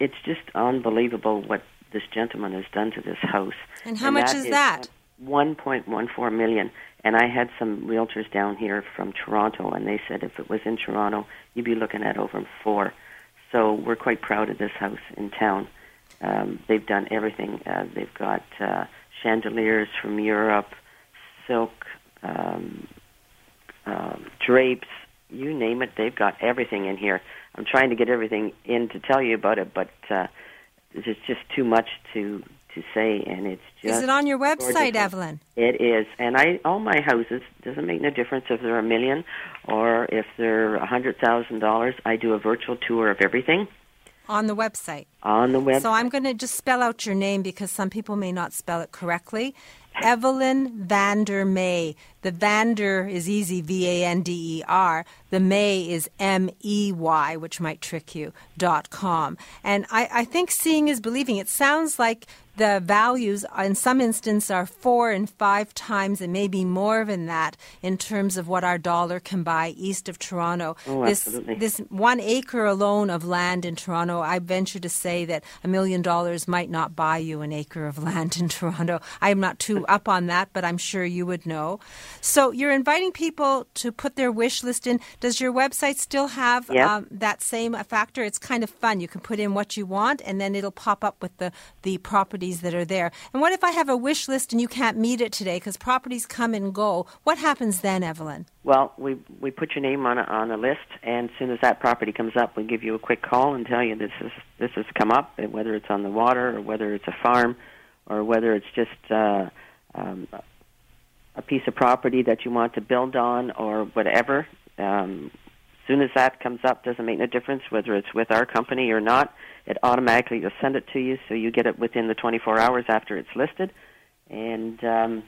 It's just unbelievable what this gentleman has done to this house. And how much that is that? 1.14 million. And I had some realtors down here from Toronto, and they said if it was in Toronto, you'd be looking at over four. So we're quite proud of this house in town. Um, they've done everything. Uh, they've got uh, chandeliers from Europe, silk, um, um, drapes, you name it. They've got everything in here. I'm trying to get everything in to tell you about it, but uh, it's just too much to to say, and it's just. Is it on your website, gorgeous. Evelyn? It is, and I all my houses doesn't make no difference if they're a million or if they're a hundred thousand dollars. I do a virtual tour of everything On the website. on the web. So I'm going to just spell out your name because some people may not spell it correctly. Evelyn Vander May. The Vander is easy, V A N D E R. The May is M E Y, which might trick you, dot com. And I, I think seeing is believing. It sounds like the values in some instances are four and five times and maybe more than that in terms of what our dollar can buy east of Toronto. Oh, this, absolutely. this one acre alone of land in Toronto, I venture to say that a million dollars might not buy you an acre of (laughs) land in Toronto. I'm not too up on that, but I'm sure you would know. So you're inviting people to put their wish list in. Does your website still have Yeah. um, that same factor? It's kind of fun. You can put in what you want, and then it'll pop up with the, the properties that are there. And what if I have a wish list and you can't meet it today because properties come and go? What happens then, Evelyn? Well, we we put your name on a, on a list, and as soon as that property comes up, we give you a quick call and tell you this is this has come up, and whether it's on the water or whether it's a farm, or whether it's just uh, um, a piece of property that you want to build on or whatever. Um, soon as that comes up, doesn't make no difference whether it's with our company or not. It automatically will send it to you, so you get it within the 24 hours after it's listed, and um,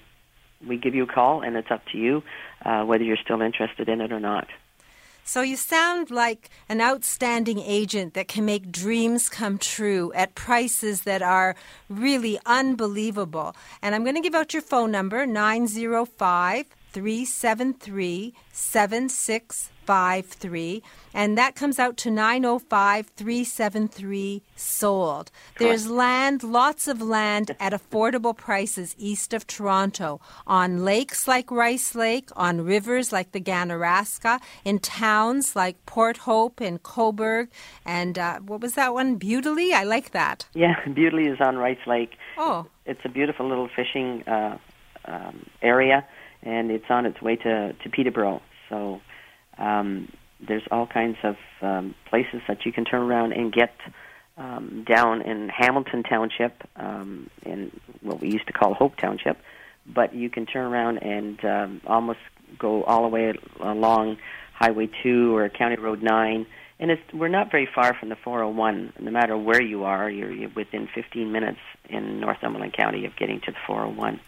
we give you a call, and it's up to you uh, whether you're still interested in it or not. So you sound like an outstanding agent that can make dreams come true at prices that are really unbelievable. And I'm going to give out your phone number 905 373 7653. And that comes out to 905 373 sold. There's land, lots of land at affordable prices east of Toronto, on lakes like Rice Lake, on rivers like the Ganaraska, in towns like Port Hope and Cobourg, and uh, what was that one? Beautily? I like that. Yeah, (laughs) Bewdley is on Rice Lake. Oh. It's a beautiful little fishing uh, um, area, and it's on its way to, to Peterborough. So um, there's all kinds of um, places that you can turn around and get um, down in Hamilton Township, um, in what we used to call Hope Township, but you can turn around and um, almost go all the way along Highway 2 or County Road 9. And it's, we're not very far from the 401. No matter where you are, you're, you're within 15 minutes in Northumberland County of getting to the 401.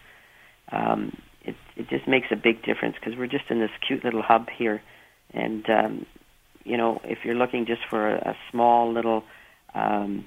Um, it, it just makes a big difference because we're just in this cute little hub here. And, um, you know, if you're looking just for a, a small little um,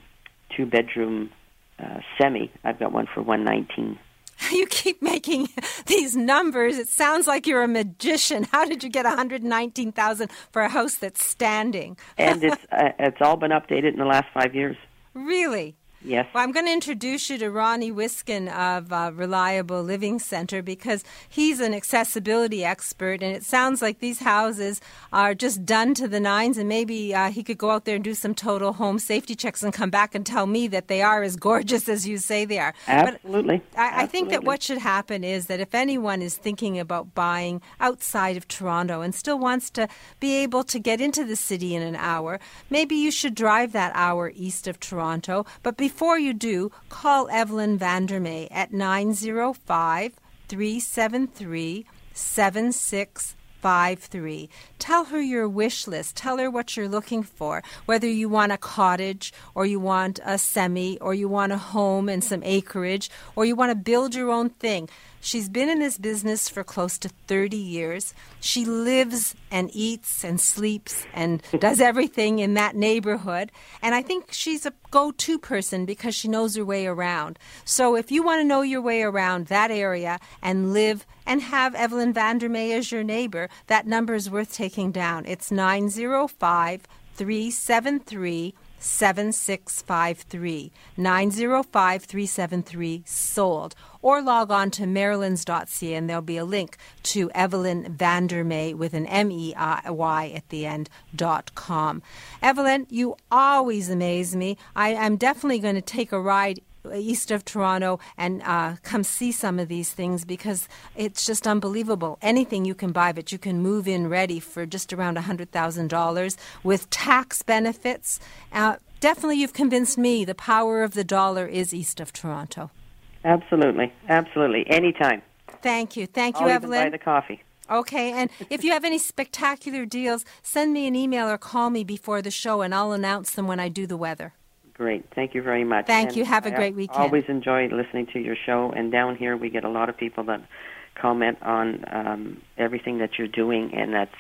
two bedroom uh, semi, I've got one for 119 (laughs) you keep making (laughs) these numbers. It sounds like you're a magician. How did you get 119,000 for a house that's standing? and (laughs) it's uh, it's all been updated in the last 5 years. Really? Yes. Well, I'm going to introduce you to Ronnie Wiskin of uh, Reliable Living Center because he's an accessibility expert, and it sounds like these houses are just done to the nines, and maybe uh, he could go out there and do some total home safety checks and come back and tell me that they are as gorgeous as you say they are. Absolutely. But I, Absolutely. I think that what should happen is that if anyone is thinking about buying outside of Toronto and still wants to be able to get into the city in an hour, maybe you should drive that hour east of Toronto, but before before you do, call Evelyn Vandermeer at 905 373 7653. Tell her your wish list. Tell her what you're looking for, whether you want a cottage or you want a semi or you want a home and some acreage or you want to build your own thing. She's been in this business for close to 30 years. She lives and eats and sleeps and (laughs) does everything in that neighborhood. And I think she's a go to person because she knows her way around. So if you want to know your way around that area and live and have Evelyn Vandermeer as your neighbor, that number is worth taking down. It's 905 373 7653 905 373 sold or log on to marilyns.ca and there'll be a link to Evelyn Vandermeer with an M E I Y at the end dot com. Evelyn, you always amaze me. I am definitely going to take a ride east of Toronto and uh, come see some of these things because it's just unbelievable. Anything you can buy, but you can move in ready for just around $100,000 with tax benefits. Uh, definitely, you've convinced me the power of the dollar is east of Toronto. Absolutely, absolutely. Anytime. Thank you. Thank you, I'll Evelyn. Even buy the coffee. Okay, and if you have any spectacular deals, send me an email or call me before the show, and I'll announce them when I do the weather. Great. Thank you very much. Thank and you. Have a great weekend. always enjoy listening to your show. And down here, we get a lot of people that comment on um, everything that you're doing, and that's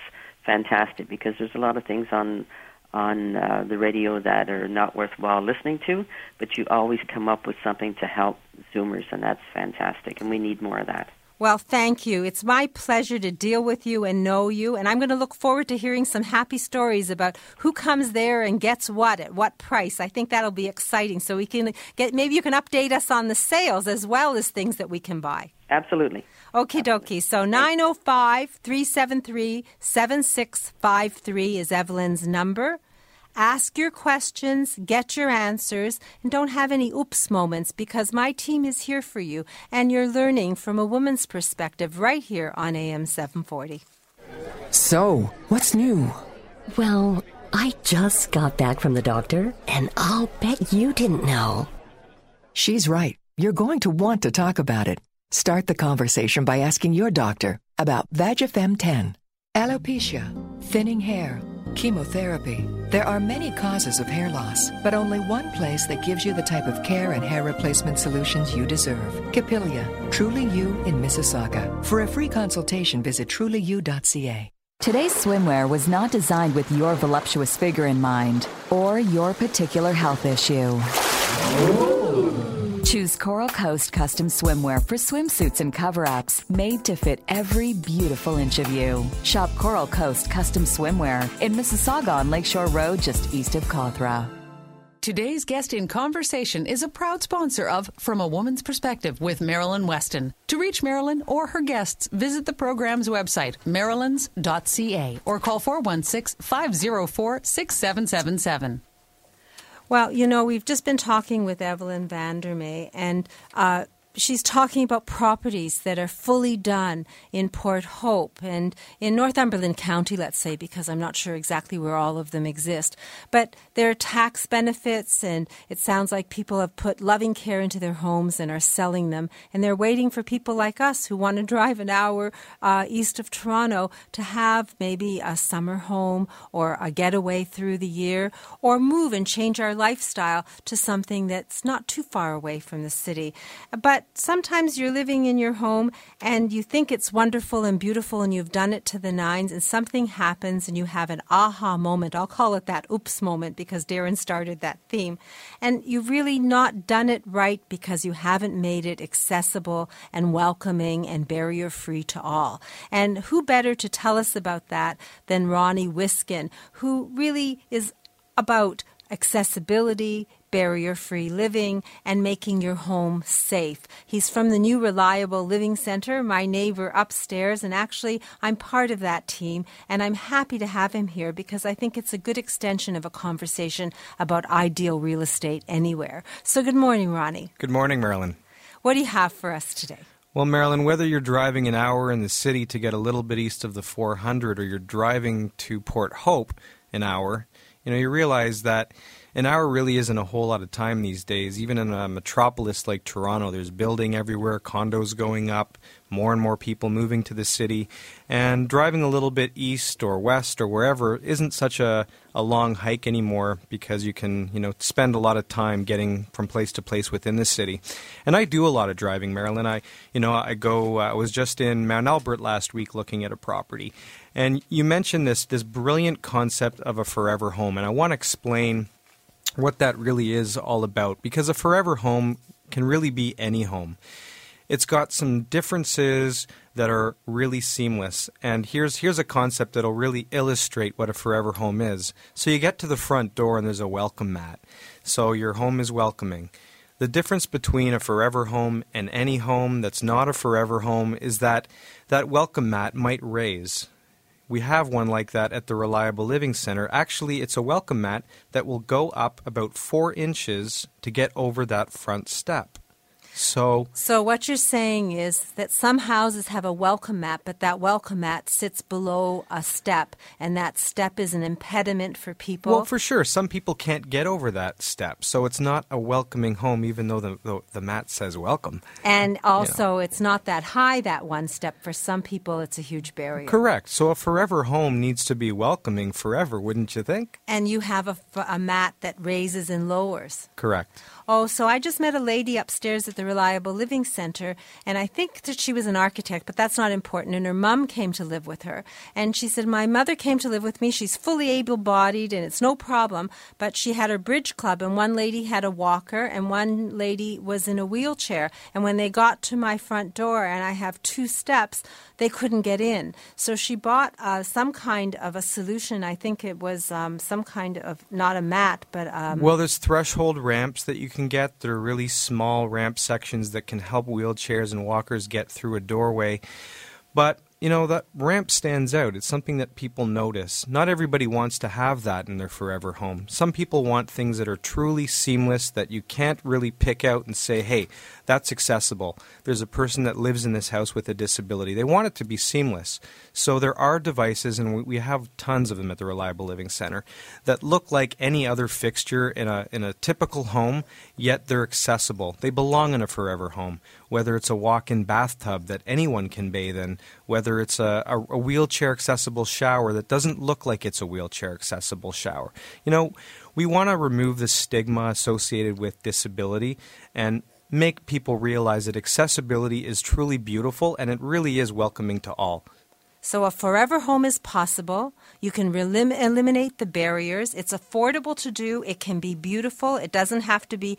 fantastic because there's a lot of things on on uh, the radio that are not worthwhile listening to, but you always come up with something to help Zoomers, and that's fantastic. And we need more of that. Well, thank you. It's my pleasure to deal with you and know you, and I'm going to look forward to hearing some happy stories about who comes there and gets what at what price. I think that'll be exciting. So we can get maybe you can update us on the sales as well as things that we can buy. Absolutely. Okie dokie. So 905 373 7653 is Evelyn's number. Ask your questions, get your answers, and don't have any oops moments because my team is here for you and you're learning from a woman's perspective right here on AM 740. So, what's new? Well, I just got back from the doctor, and I'll bet you didn't know. She's right. You're going to want to talk about it. Start the conversation by asking your doctor about Vagifem 10. Alopecia, thinning hair, chemotherapy. There are many causes of hair loss, but only one place that gives you the type of care and hair replacement solutions you deserve. Capilia, Truly You in Mississauga. For a free consultation, visit trulyu.ca. Today's swimwear was not designed with your voluptuous figure in mind or your particular health issue. Choose Coral Coast custom swimwear for swimsuits and cover ups made to fit every beautiful inch of you. Shop Coral Coast custom swimwear in Mississauga on Lakeshore Road, just east of Cawthra. Today's guest in conversation is a proud sponsor of From a Woman's Perspective with Marilyn Weston. To reach Marilyn or her guests, visit the program's website, marilyns.ca, or call 416 504 6777. Well, you know, we've just been talking with Evelyn Vandermeer, and uh, she's talking about properties that are fully done in Port Hope and in Northumberland County, let's say, because I'm not sure exactly where all of them exist. But there are tax benefits, and it sounds like people have put loving care into their homes and are selling them. And they're waiting for people like us who want to drive an hour uh, east of Toronto to have maybe a summer home or a getaway through the year or move and change our lifestyle to something that's not too far away from the city. But sometimes you're living in your home and you think it's wonderful and beautiful and you've done it to the nines and something happens and you have an aha moment. I'll call it that oops moment because Darren started that theme. And you've really not done it right because you haven't made it accessible and welcoming and barrier free to all. And who better to tell us about that than Ronnie Wiskin, who really is about accessibility, barrier free living, and making your home safe. He's from the new Reliable Living Center, my neighbor upstairs, and actually, I'm part of that team, and I'm happy to have him here because I think it's a good extension of a conversation about ideal real estate anywhere. So, good morning, Ronnie. Good morning, Marilyn. What do you have for us today? Well, Marilyn, whether you're driving an hour in the city to get a little bit east of the 400 or you're driving to Port Hope an hour, you know, you realize that an hour really isn't a whole lot of time these days. Even in a metropolis like Toronto, there's building everywhere, condos going up, more and more people moving to the city, and driving a little bit east or west or wherever isn't such a, a long hike anymore because you can, you know, spend a lot of time getting from place to place within the city. And I do a lot of driving, Marilyn. I, you know, I go. Uh, I was just in Mount Albert last week looking at a property, and you mentioned this this brilliant concept of a forever home, and I want to explain what that really is all about because a forever home can really be any home. It's got some differences that are really seamless. And here's here's a concept that'll really illustrate what a forever home is. So you get to the front door and there's a welcome mat. So your home is welcoming. The difference between a forever home and any home that's not a forever home is that that welcome mat might raise. We have one like that at the Reliable Living Center. Actually, it's a welcome mat that will go up about four inches to get over that front step. So, so what you're saying is that some houses have a welcome mat, but that welcome mat sits below a step, and that step is an impediment for people. Well, for sure, some people can't get over that step, so it's not a welcoming home, even though the the, the mat says welcome. And also, you know. it's not that high that one step. For some people, it's a huge barrier. Correct. So a forever home needs to be welcoming forever, wouldn't you think? And you have a, a mat that raises and lowers. Correct. Oh, so I just met a lady upstairs at the Reliable Living Center, and I think that she was an architect, but that's not important. And her mom came to live with her. And she said, My mother came to live with me. She's fully able bodied, and it's no problem. But she had her bridge club, and one lady had a walker, and one lady was in a wheelchair. And when they got to my front door, and I have two steps, they couldn't get in. So she bought uh, some kind of a solution. I think it was um, some kind of, not a mat, but. Um, well, there's threshold ramps that you can get. They're really small ramp sections that can help wheelchairs and walkers get through a doorway. But you know, that ramp stands out. It's something that people notice. Not everybody wants to have that in their forever home. Some people want things that are truly seamless that you can't really pick out and say, hey, that's accessible. There's a person that lives in this house with a disability. They want it to be seamless. So there are devices, and we have tons of them at the Reliable Living Center, that look like any other fixture in a, in a typical home, yet they're accessible. They belong in a forever home, whether it's a walk in bathtub that anyone can bathe in, whether it's a, a, a wheelchair accessible shower that doesn't look like it's a wheelchair accessible shower. You know, we want to remove the stigma associated with disability and make people realize that accessibility is truly beautiful and it really is welcoming to all. So, a forever home is possible. You can relim- eliminate the barriers. It's affordable to do. It can be beautiful. It doesn't have to be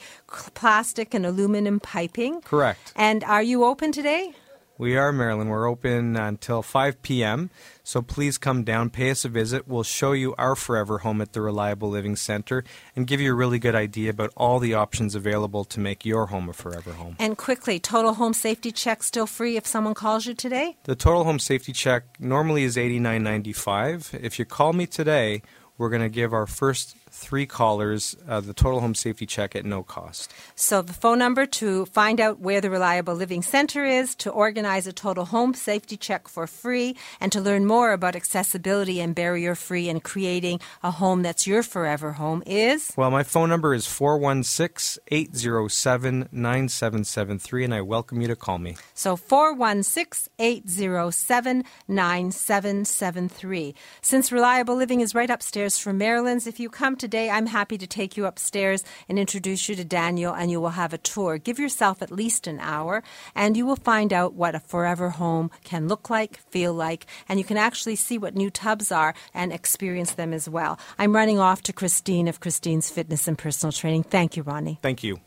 plastic and aluminum piping. Correct. And are you open today? We are, Marilyn. We're open until 5 p.m. So please come down, pay us a visit. We'll show you our forever home at the Reliable Living Center and give you a really good idea about all the options available to make your home a forever home. And quickly, total home safety check still free if someone calls you today? The total home safety check normally is $89.95. If you call me today, we're going to give our first three callers uh, the total home safety check at no cost. So, the phone number to find out where the Reliable Living Center is, to organize a total home safety check for free, and to learn more about accessibility and barrier free and creating a home that's your forever home is? Well, my phone number is 416 807 9773, and I welcome you to call me. So, 416 807 9773. Since Reliable Living is right upstairs from Marilyn's, if you come today, I'm happy to take you upstairs and introduce you to Daniel, and you will have a tour. Give yourself at least an hour, and you will find out what a forever home can look like, feel like, and you can actually see what new tubs are and experience them as well. I'm running off to Christine of Christine's Fitness and Personal Training. Thank you, Ronnie. Thank you.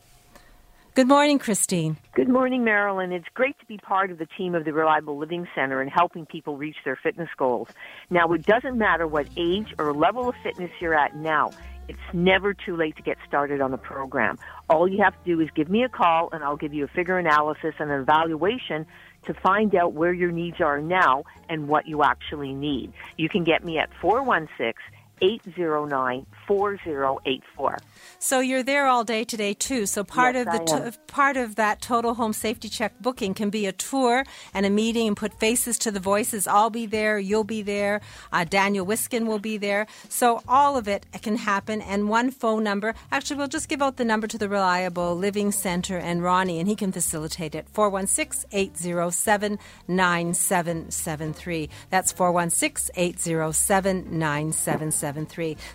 Good morning, Christine. Good morning, Marilyn. It's great to be part of the team of the Reliable Living Center and helping people reach their fitness goals. Now, it doesn't matter what age or level of fitness you're at now. It's never too late to get started on a program. All you have to do is give me a call and I'll give you a figure analysis and an evaluation to find out where your needs are now and what you actually need. You can get me at 416 809 4084. So you're there all day today too. So part Yes, of the t- part of that total home safety check booking can be a tour and a meeting and put faces to the voices. I'll be there. You'll be there. Uh, Daniel Wiskin will be there. So all of it can happen. And one phone number. Actually, we'll just give out the number to the Reliable Living Center and Ronnie, and he can facilitate it. 416-807-9773. That's 416-807-9773.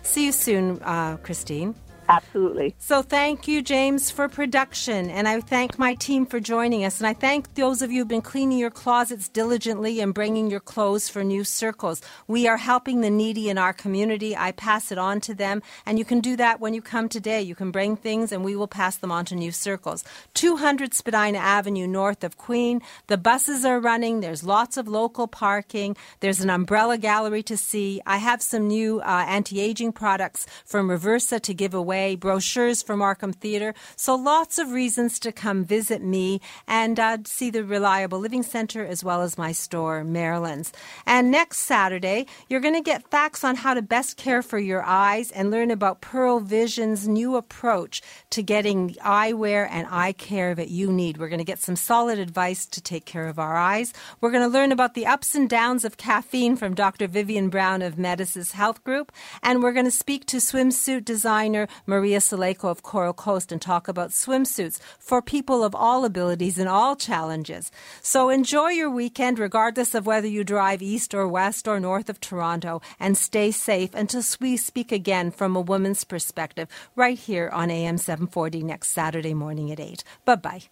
See you soon, uh, Christine. Absolutely. So thank you, James, for production. And I thank my team for joining us. And I thank those of you who've been cleaning your closets diligently and bringing your clothes for new circles. We are helping the needy in our community. I pass it on to them. And you can do that when you come today. You can bring things and we will pass them on to new circles. 200 Spadina Avenue north of Queen. The buses are running. There's lots of local parking. There's an umbrella gallery to see. I have some new uh, anti aging products from Reversa to give away, brochures for Markham Theatre. So lots of reasons to come visit me and uh, see the Reliable Living Center as well as my store, Marilyn's. And next Saturday, you're going to get facts on how to best care for your eyes and learn about Pearle Vision's new approach to getting eyewear and eye care that you need. We're going to get some solid advice to take care of our eyes. We're going to learn about the ups and downs of caffeine from Dr. Vivian Brown of Medisys Health Group. And we're going to speak to swimsuit designer Maria Saleko of Coral Coast and talk about swimsuits for people of all abilities and all challenges. So enjoy your weekend, regardless of whether you drive east or west or north of Toronto, and stay safe until we speak again from a woman's perspective right here on AM 740 next Saturday morning at 8. Bye bye.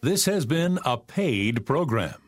This has been a paid program.